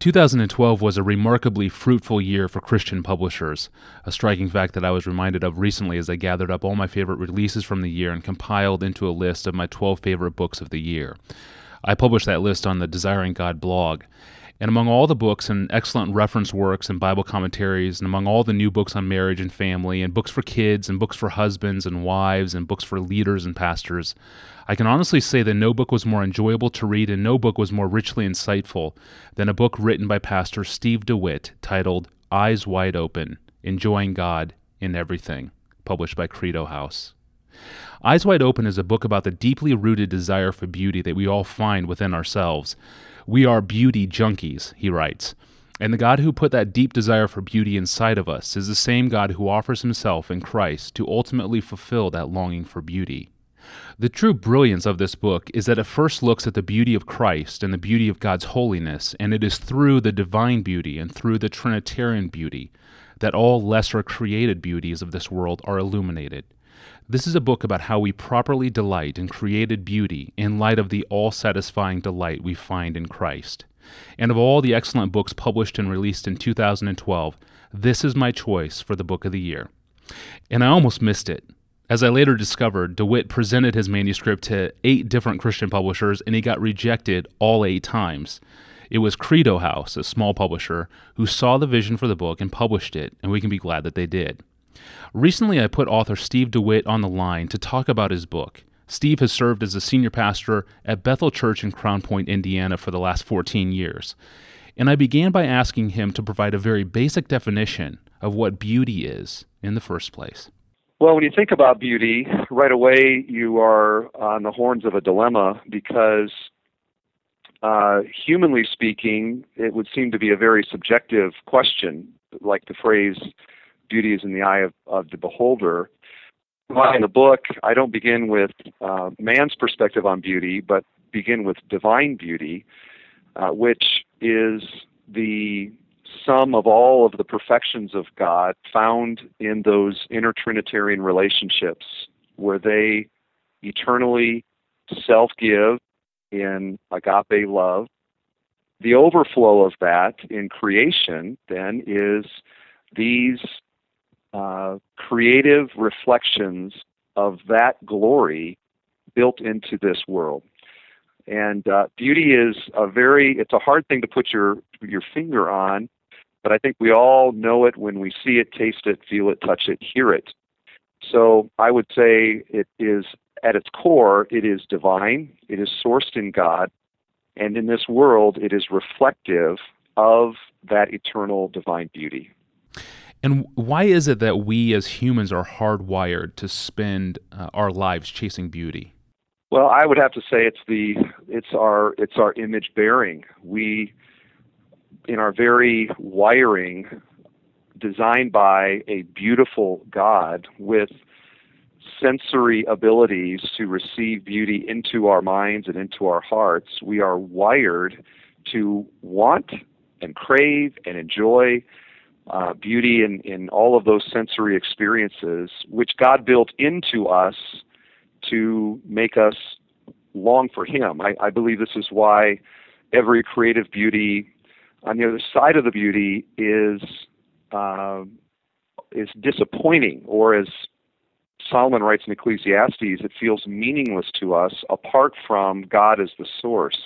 2012 was a remarkably fruitful year for Christian publishers, a striking fact that I was reminded of recently as I gathered up all my favorite releases from the year and compiled into a list of my 12 favorite books of the year. I published that list on the Desiring God blog. And among all the books and excellent reference works and Bible commentaries, and among all the new books on marriage and family, and books for kids, and books for husbands and wives, and books for leaders and pastors, I can honestly say that no book was more enjoyable to read and no book was more richly insightful than a book written by Pastor Steve DeWitt titled Eyes Wide Open Enjoying God in Everything, published by Credo House. Eyes Wide Open is a book about the deeply rooted desire for beauty that we all find within ourselves we are beauty junkies, he writes. And the God who put that deep desire for beauty inside of us is the same God who offers himself in Christ to ultimately fulfill that longing for beauty. The true brilliance of this book is that it first looks at the beauty of Christ and the beauty of God's holiness, and it is through the divine beauty and through the Trinitarian beauty that all lesser created beauties of this world are illuminated. This is a book about how we properly delight in created beauty in light of the all satisfying delight we find in Christ. And of all the excellent books published and released in 2012, this is my choice for the book of the year. And I almost missed it. As I later discovered, DeWitt presented his manuscript to eight different Christian publishers and he got rejected all eight times. It was Credo House, a small publisher, who saw the vision for the book and published it, and we can be glad that they did. Recently, I put author Steve DeWitt on the line to talk about his book. Steve has served as a senior pastor at Bethel Church in Crown Point, Indiana for the last 14 years. And I began by asking him to provide a very basic definition of what beauty is in the first place. Well, when you think about beauty, right away you are on the horns of a dilemma because, uh, humanly speaking, it would seem to be a very subjective question, like the phrase, beauty is in the eye of, of the beholder. In the book, I don't begin with uh, man's perspective on beauty, but begin with divine beauty, uh, which is the sum of all of the perfections of God found in those inner Trinitarian relationships where they eternally self give in agape love. The overflow of that in creation then is these uh, creative reflections of that glory built into this world. And uh, beauty is a very, it's a hard thing to put your, your finger on, but I think we all know it when we see it, taste it, feel it, touch it, hear it. So I would say it is, at its core, it is divine, it is sourced in God, and in this world, it is reflective of that eternal divine beauty. And why is it that we as humans are hardwired to spend uh, our lives chasing beauty? Well, I would have to say it's the it's our it's our image bearing. We in our very wiring designed by a beautiful God with sensory abilities to receive beauty into our minds and into our hearts, we are wired to want and crave and enjoy uh, beauty in, in all of those sensory experiences, which God built into us to make us long for Him. I, I believe this is why every creative beauty on the other side of the beauty is uh, is disappointing, or as Solomon writes in Ecclesiastes, it feels meaningless to us apart from God as the source.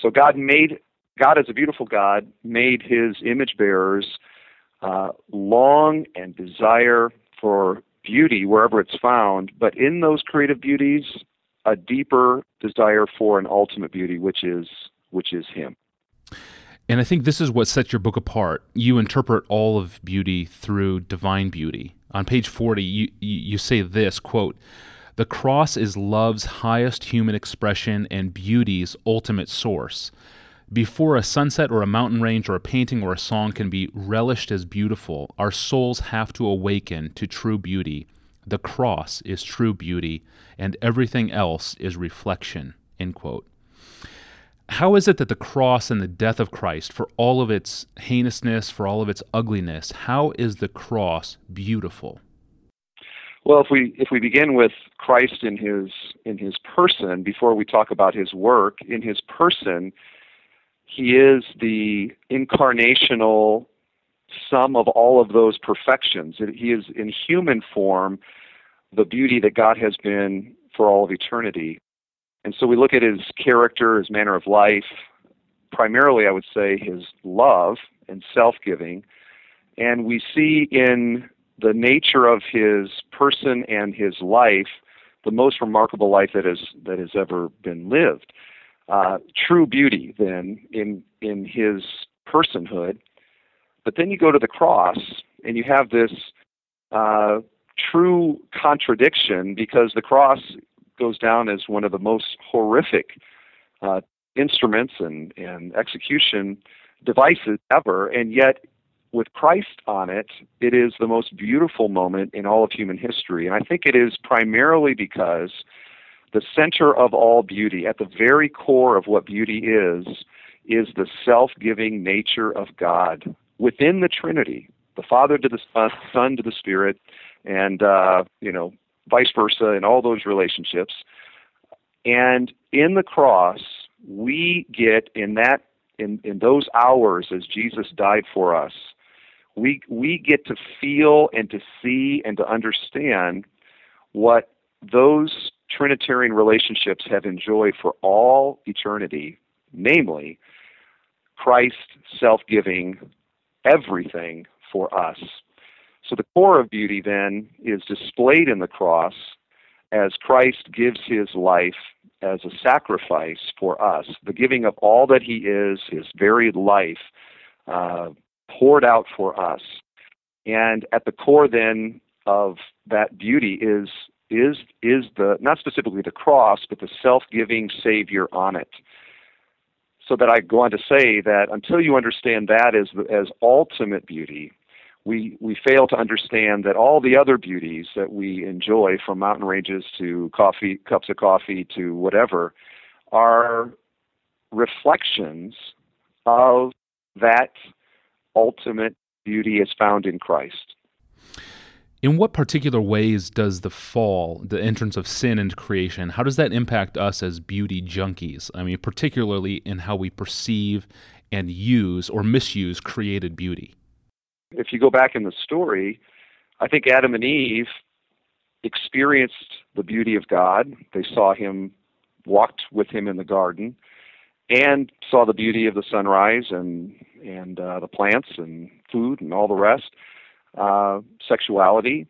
So God made God as a beautiful God made His image bearers uh, long and desire for beauty wherever it's found, but in those creative beauties, a deeper desire for an ultimate beauty, which is which is Him. And I think this is what sets your book apart. You interpret all of beauty through divine beauty. On page 40, you, you say this quote, The cross is love's highest human expression and beauty's ultimate source. Before a sunset or a mountain range or a painting or a song can be relished as beautiful, our souls have to awaken to true beauty. The cross is true beauty, and everything else is reflection. End quote. How is it that the cross and the death of Christ, for all of its heinousness, for all of its ugliness, how is the cross beautiful? Well, if we if we begin with Christ in his in his person before we talk about his work, in his person, he is the incarnational sum of all of those perfections. He is in human form the beauty that God has been for all of eternity. And so we look at his character, his manner of life, primarily, I would say, his love and self giving. And we see in the nature of his person and his life the most remarkable life that has that has ever been lived. Uh, true beauty, then, in in his personhood. But then you go to the cross, and you have this uh, true contradiction because the cross goes down as one of the most horrific uh, instruments and, and execution devices ever, and yet with Christ on it, it is the most beautiful moment in all of human history. And I think it is primarily because the center of all beauty, at the very core of what beauty is, is the self giving nature of God within the Trinity the Father to the Son Son to the Spirit, and, uh, you know, vice versa in all those relationships. And in the cross, we get in that in, in those hours as Jesus died for us, we we get to feel and to see and to understand what those Trinitarian relationships have enjoyed for all eternity, namely Christ self giving everything for us. So the core of beauty then is displayed in the cross as Christ gives his life as a sacrifice for us, the giving of all that he is, his very life, uh, poured out for us. And at the core then of that beauty is is is the not specifically the cross, but the self-giving Savior on it. So that I go on to say that until you understand that as as ultimate beauty, we we fail to understand that all the other beauties that we enjoy, from mountain ranges to coffee cups of coffee to whatever, are reflections of that ultimate beauty as found in Christ. In what particular ways does the fall, the entrance of sin into creation, how does that impact us as beauty junkies? I mean, particularly in how we perceive and use or misuse created beauty. If you go back in the story, I think Adam and Eve experienced the beauty of God. They saw him, walked with him in the garden, and saw the beauty of the sunrise and and uh, the plants and food and all the rest, uh, sexuality.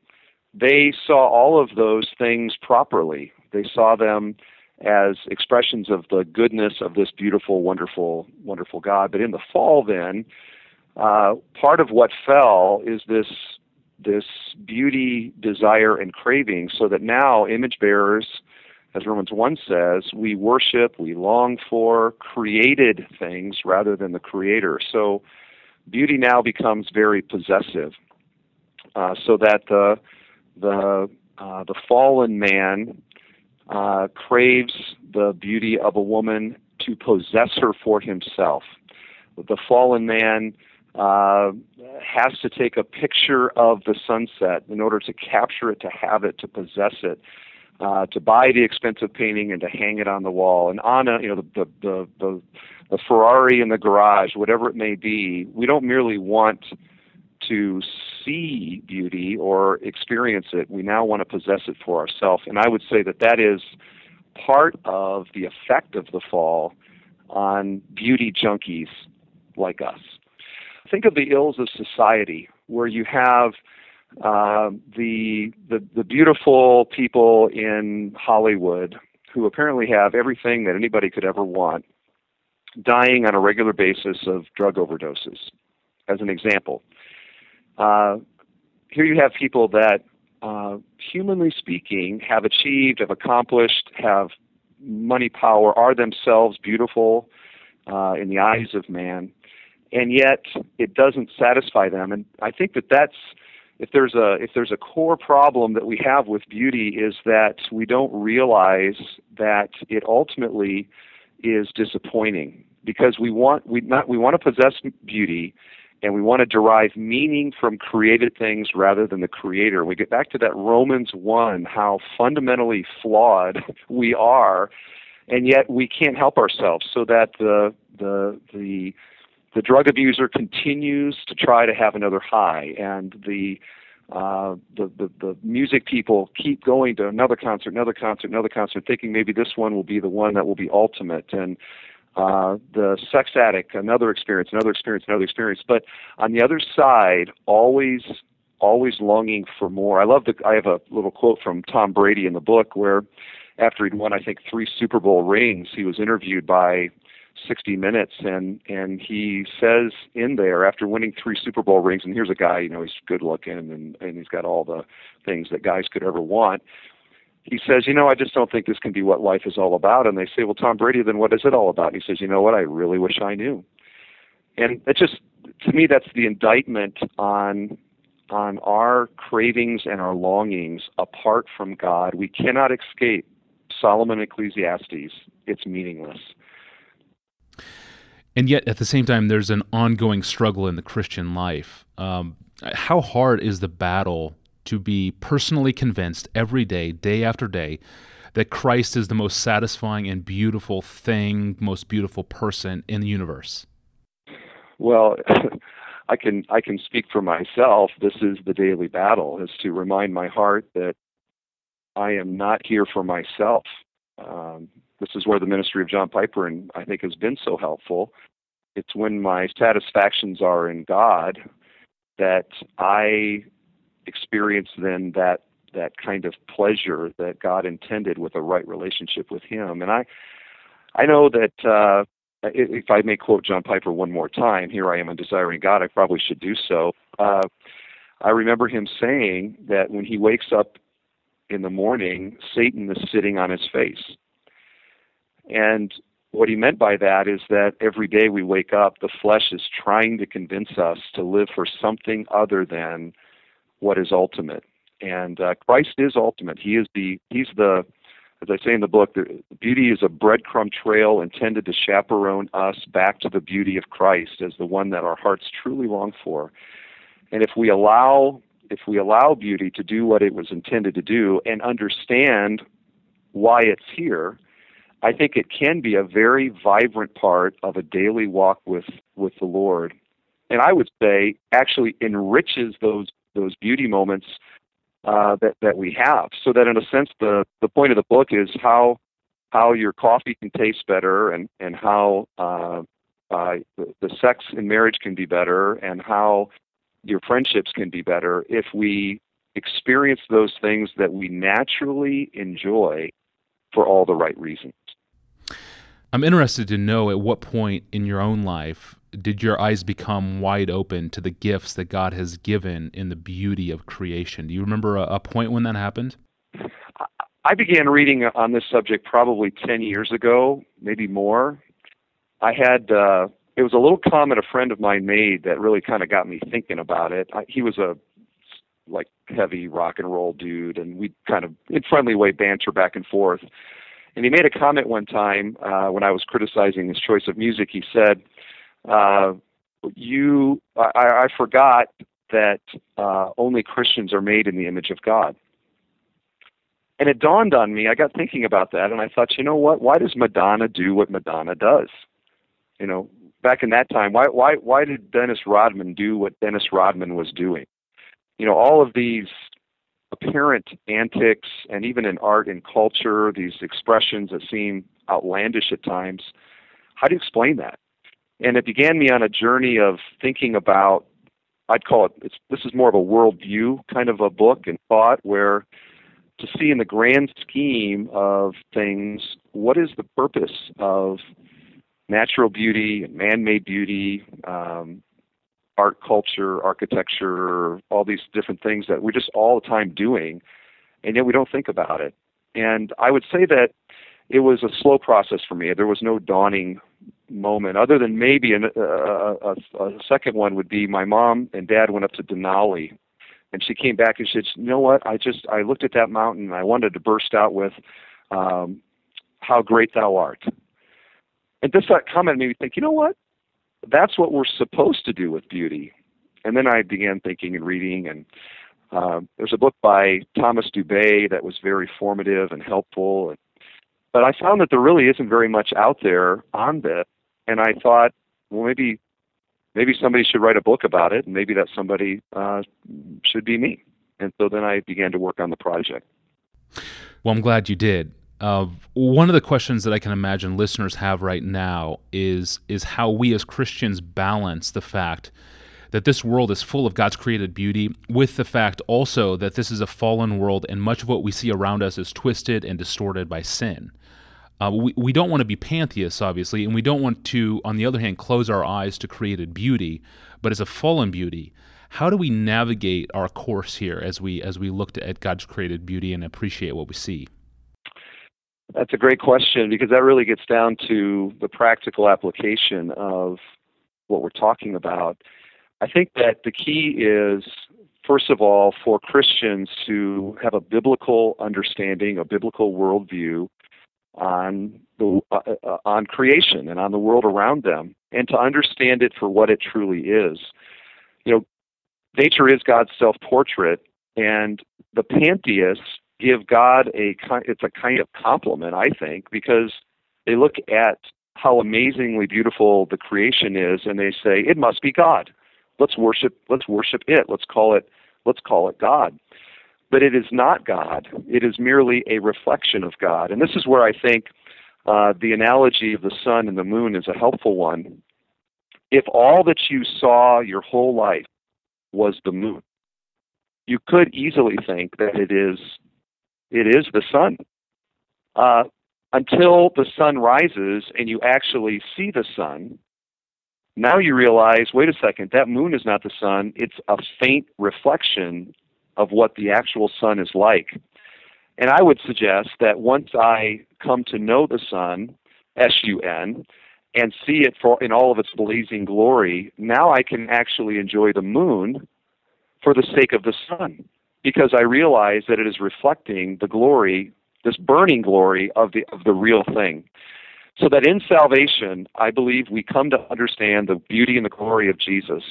They saw all of those things properly. They saw them as expressions of the goodness of this beautiful, wonderful, wonderful God. But in the fall, then, uh, part of what fell is this this beauty, desire, and craving, so that now image bearers as Romans 1 says, we worship, we long for created things rather than the creator. So beauty now becomes very possessive, uh, so that the, the, uh, the fallen man uh, craves the beauty of a woman to possess her for himself. The fallen man uh, has to take a picture of the sunset in order to capture it, to have it, to possess it uh, to buy the expensive painting and to hang it on the wall. And on a, you know, the, the, the, the Ferrari in the garage, whatever it may be, we don't merely want to see beauty or experience it. We now want to possess it for ourselves. And I would say that that is part of the effect of the fall on beauty junkies like us. Think of the ills of society where you have uh, the, the the beautiful people in Hollywood who apparently have everything that anybody could ever want, dying on a regular basis of drug overdoses. As an example, uh, here you have people that, uh, humanly speaking, have achieved, have accomplished, have money, power, are themselves beautiful uh, in the eyes of man, and yet it doesn't satisfy them. And I think that that's if there's a if there's a core problem that we have with beauty is that we don't realize that it ultimately is disappointing because we want we not we want to possess beauty and we want to derive meaning from created things rather than the creator. We get back to that Romans 1 how fundamentally flawed we are and yet we can't help ourselves, so that the the the the drug abuser continues to try to have another high, and the uh, the, the the music people keep going to another concert, another concert, another concert, thinking maybe this one will be the one that will be ultimate. And uh, the sex addict, another experience, another experience, another experience. But on the other side, always always longing for more. I love the. I have a little quote from Tom Brady in the book where, after he'd won, I think three Super Bowl rings, he was interviewed by 60 Minutes, and and he says in there after winning three Super Bowl rings, and here's a guy, you know, he's good looking and and he's got all the things that guys could ever want. He says, you know, I just don't think this can be what life is all about. And they say, well, Tom Brady, then what is it all about? And he says, you know what? I really wish I knew. And it just, to me, that's the indictment on on our cravings and our longings apart from God. We cannot escape Solomon Ecclesiastes. It's meaningless. And yet, at the same time, there's an ongoing struggle in the Christian life. Um, how hard is the battle to be personally convinced every day, day after day, that Christ is the most satisfying and beautiful thing, most beautiful person in the universe? Well, I can I can speak for myself. This is the daily battle: is to remind my heart that I am not here for myself. Um, this is where the ministry of John Piper and I think has been so helpful. It's when my satisfactions are in God that I experience then that that kind of pleasure that God intended with a right relationship with Him. And I I know that uh, if I may quote John Piper one more time, here I am in desiring God. I probably should do so. Uh, I remember him saying that when he wakes up in the morning, Satan is sitting on his face. And what he meant by that is that every day we wake up, the flesh is trying to convince us to live for something other than what is ultimate. And uh, Christ is ultimate. He is the he's the as I say in the book, the beauty is a breadcrumb trail intended to chaperone us back to the beauty of Christ as the one that our hearts truly long for. And if we allow if we allow beauty to do what it was intended to do and understand why it's here, I think it can be a very vibrant part of a daily walk with, with the Lord. And I would say actually enriches those those beauty moments uh, that that we have. So that in a sense, the the point of the book is how how your coffee can taste better, and and how uh, uh, the, the sex in marriage can be better, and how your friendships can be better if we experience those things that we naturally enjoy for all the right reasons. I'm interested to know at what point in your own life did your eyes become wide open to the gifts that God has given in the beauty of creation? Do you remember a, a point when that happened? I began reading on this subject probably 10 years ago, maybe more. I had, uh, it was a little comment a friend of mine made that really kind of got me thinking about it. I, he was a like heavy rock and roll dude, and we kind of, in friendly way, banter back and forth. And he made a comment one time uh, when I was criticizing his choice of music. He said, uh, you, I, I forgot that uh, only Christians are made in the image of God. And it dawned on me, I got thinking about that, and I thought, you know what? Why does Madonna do what Madonna does? You know, back in that time, why, why, why did Dennis Rodman do what Dennis Rodman was doing? You know, all of these apparent antics, and even in art and culture, these expressions that seem outlandish at times. How do you explain that? And it began me on a journey of thinking about I'd call it this is more of a worldview kind of a book and thought where to see in the grand scheme of things what is the purpose of natural beauty and man-made beauty um, art culture architecture all these different things that we're just all the time doing and yet we don't think about it. And i would say that it was a slow process for me. There was no dawning moment, other than maybe an, uh, a, a second one would be my mom and dad went up to Denali, and she came back and she said, "You know what? I just I looked at that mountain and I wanted to burst out with, um, how great thou art." And this that comment made me think, you know what? That's what we're supposed to do with beauty. And then I began thinking and reading, and uh, there's a book by Thomas Dubay that was very formative and helpful. And But I found that there really isn't very much out there on this, and I thought, well, maybe maybe somebody should write a book about it, and maybe that somebody uh, should be me. And so then I began to work on the project. Well, I'm glad you did. Uh, one of the questions that I can imagine listeners have right now is is how we as Christians balance the fact that this world is full of God's created beauty with the fact also that this is a fallen world and much of what we see around us is twisted and distorted by sin. Uh, we, we don't want to be pantheists, obviously, and we don't want to, on the other hand, close our eyes to created beauty, but as a fallen beauty. How do we navigate our course here as we as we look to, at God's created beauty and appreciate what we see? That's a great question because that really gets down to the practical application of what we're talking about. I think that the key is, first of all, for Christians to have a biblical understanding, a biblical worldview on the uh, on creation and on the world around them, and to understand it for what it truly is. You know, nature is God's self-portrait, and the pantheists give God a it's a kind of compliment, I think, because they look at how amazingly beautiful the creation is and they say it must be God. Let's worship let's worship it. Let's call it let's call it God. But it is not God. It is merely a reflection of God. And this is where I think uh, the analogy of the sun and the moon is a helpful one. If all that you saw your whole life was the moon, you could easily think that it is it is the sun. Uh, until the sun rises and you actually see the sun, now you realize wait a second, that moon is not the sun, it's a faint reflection of what the actual sun is like. And I would suggest that once I come to know the sun, S U N, and see it for, in all of its blazing glory, now I can actually enjoy the moon for the sake of the sun because I realize that it is reflecting the glory, this burning glory of the of the real thing. So that in salvation, I believe we come to understand the beauty and the glory of Jesus.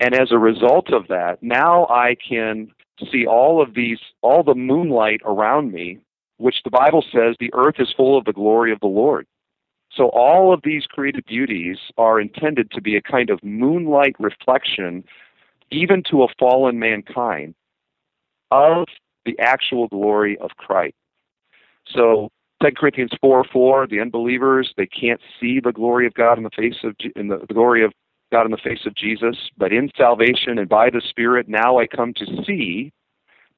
And as a result of that, now I can see all of these all the moonlight around me, which the Bible says the earth is full of the glory of the Lord. So all of these created beauties are intended to be a kind of moonlight reflection even to a fallen mankind of the actual glory of Christ. So 2 Corinthians 4 4, the unbelievers, they can't see the glory of God in the face of in the, the glory of God in the face of Jesus, but in salvation and by the Spirit, now I come to see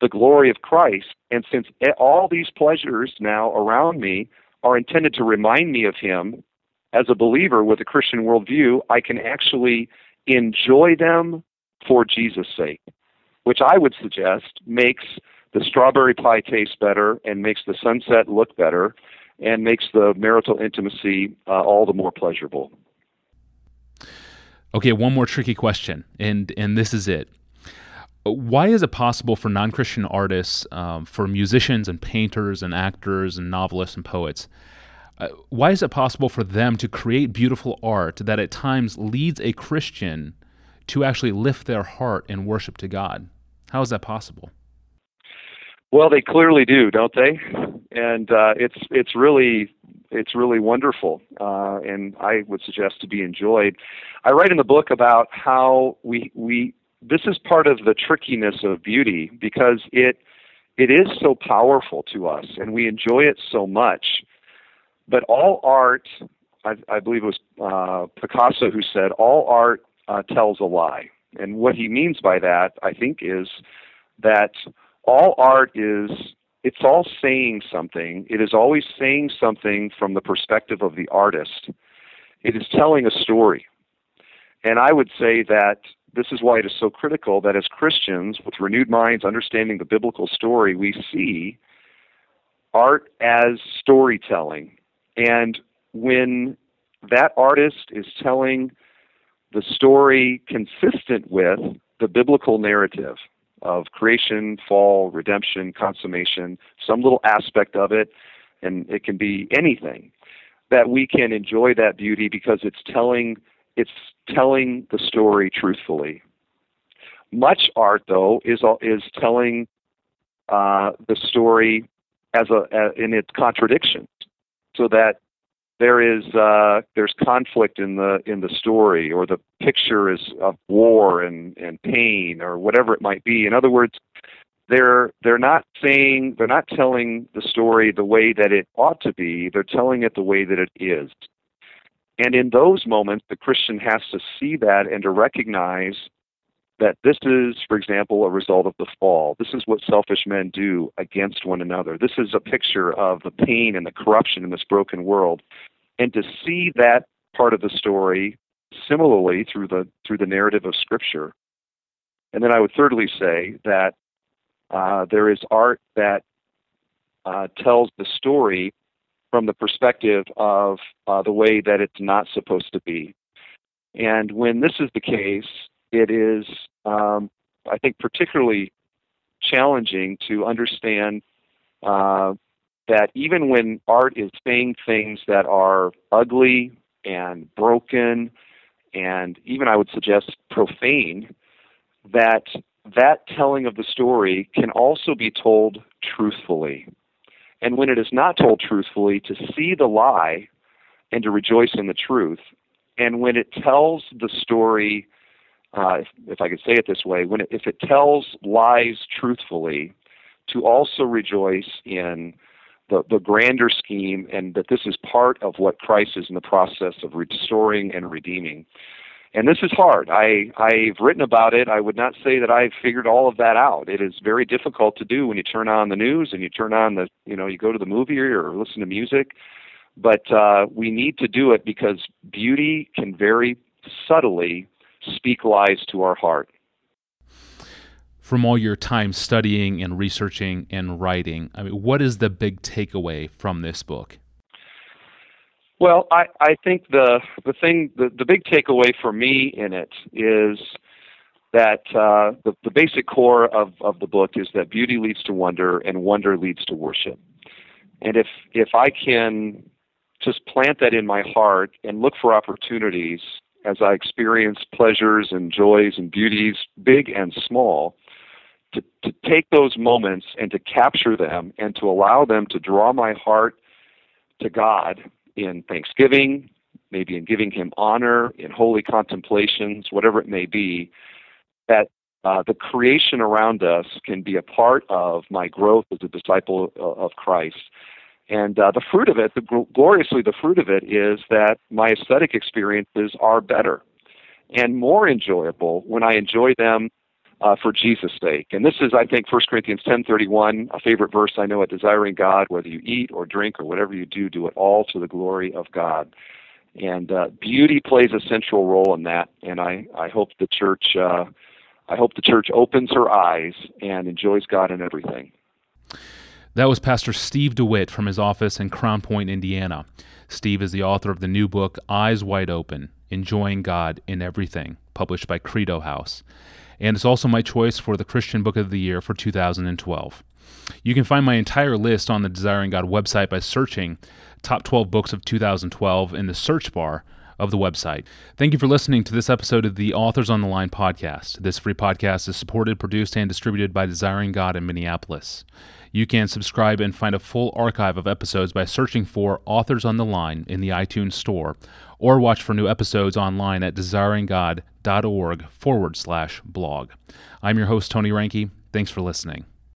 the glory of Christ. And since all these pleasures now around me are intended to remind me of Him, as a believer with a Christian worldview, I can actually enjoy them for Jesus' sake which I would suggest makes the strawberry pie taste better and makes the sunset look better and makes the marital intimacy uh, all the more pleasurable. Okay, one more tricky question, and and this is it. Why is it possible for non-Christian artists, um, for musicians and painters and actors and novelists and poets, uh, why is it possible for them to create beautiful art that at times leads a Christian to actually lift their heart in worship to God? How is that possible? Well, they clearly do, don't they? And uh, it's it's really it's really wonderful, uh, and I would suggest to be enjoyed. I write in the book about how we we this is part of the trickiness of beauty because it it is so powerful to us, and we enjoy it so much. But all art, I, I believe it was uh, Picasso who said, all art uh, tells a lie. And what he means by that, I think, is that all art is it's all saying something. It is always saying something from the perspective of the artist. It is telling a story. And I would say that this is why it is so critical that as Christians, with renewed minds understanding the biblical story, we see art as storytelling. And when that artist is telling the story consistent with the biblical narrative of creation, fall, redemption, consummation, some little aspect of it, and it can be anything, that we can enjoy that beauty because it's telling it's telling the story truthfully. Much art, though, is is telling uh, the story as a in its contradictions. so that there is uh, there's conflict in the in the story, or the picture is of war and and pain, or whatever it might be. In other words, they're they're not saying they're not telling the story the way that it ought to be. They're telling it the way that it is. And in those moments, the Christian has to see that and to recognize that this is, for example, a result of the fall. This is what selfish men do against one another. This is a picture of the pain and the corruption in this broken world. And to see that part of the story similarly through the through the narrative of Scripture. And then I would thirdly say that uh, there is art that uh, tells the story from the perspective of uh, the way that it's not supposed to be. And when this is the case, it is, um, I think, particularly challenging to understand uh, that even when art is saying things that are ugly and broken and even I would suggest profane, that that telling of the story can also be told truthfully. And when it is not told truthfully, to see the lie and to rejoice in the truth. And when it tells the story uh, if, if, I could say it this way, when it, if it tells lies truthfully, to also rejoice in the, the grander scheme and that this is part of what Christ is in the process of restoring and redeeming. And this is hard. I, I've written about it. I would not say that I've figured all of that out. It is very difficult to do when you turn on the news and you turn on the, you know, you go to the movie or listen to music. But uh, we need to do it because beauty can very subtly speak lies to our heart. From all your time studying and researching and writing, I mean, what is the big takeaway from this book? Well, I, I think the the thing the, the big takeaway for me in it is that uh, the, the basic core of, of the book is that beauty leads to wonder and wonder leads to worship. And if if I can just plant that in my heart and look for opportunities as I experience pleasures and joys and beauties, big and small, to, to take those moments and to capture them and to allow them to draw my heart to God in thanksgiving, maybe in giving Him honor, in holy contemplations, whatever it may be, that uh, the creation around us can be a part of my growth as a disciple of Christ. And uh, the fruit of it, the, gloriously, the fruit of it is that my aesthetic experiences are better and more enjoyable when I enjoy them uh, for Jesus' sake. And this is, I think, 1 Corinthians 10:31, a favorite verse I know at desiring God, whether you eat or drink or whatever you do, do it all to the glory of God. And uh, beauty plays a central role in that. And I, I hope the church, uh, I hope the church opens her eyes and enjoys God in everything. That was Pastor Steve DeWitt from his office in Crown Point, Indiana. Steve is the author of the new book, Eyes Wide Open Enjoying God in Everything, published by Credo House. And it's also my choice for the Christian Book of the Year for 2012. You can find my entire list on the Desiring God website by searching Top 12 Books of 2012 in the search bar of the website. Thank you for listening to this episode of the Authors on the Line podcast. This free podcast is supported, produced, and distributed by Desiring God in Minneapolis. You can subscribe and find a full archive of episodes by searching for Authors on the Line in the iTunes Store, or watch for new episodes online at desiringgod.org forward slash blog. I'm your host, Tony Reinke. Thanks for listening.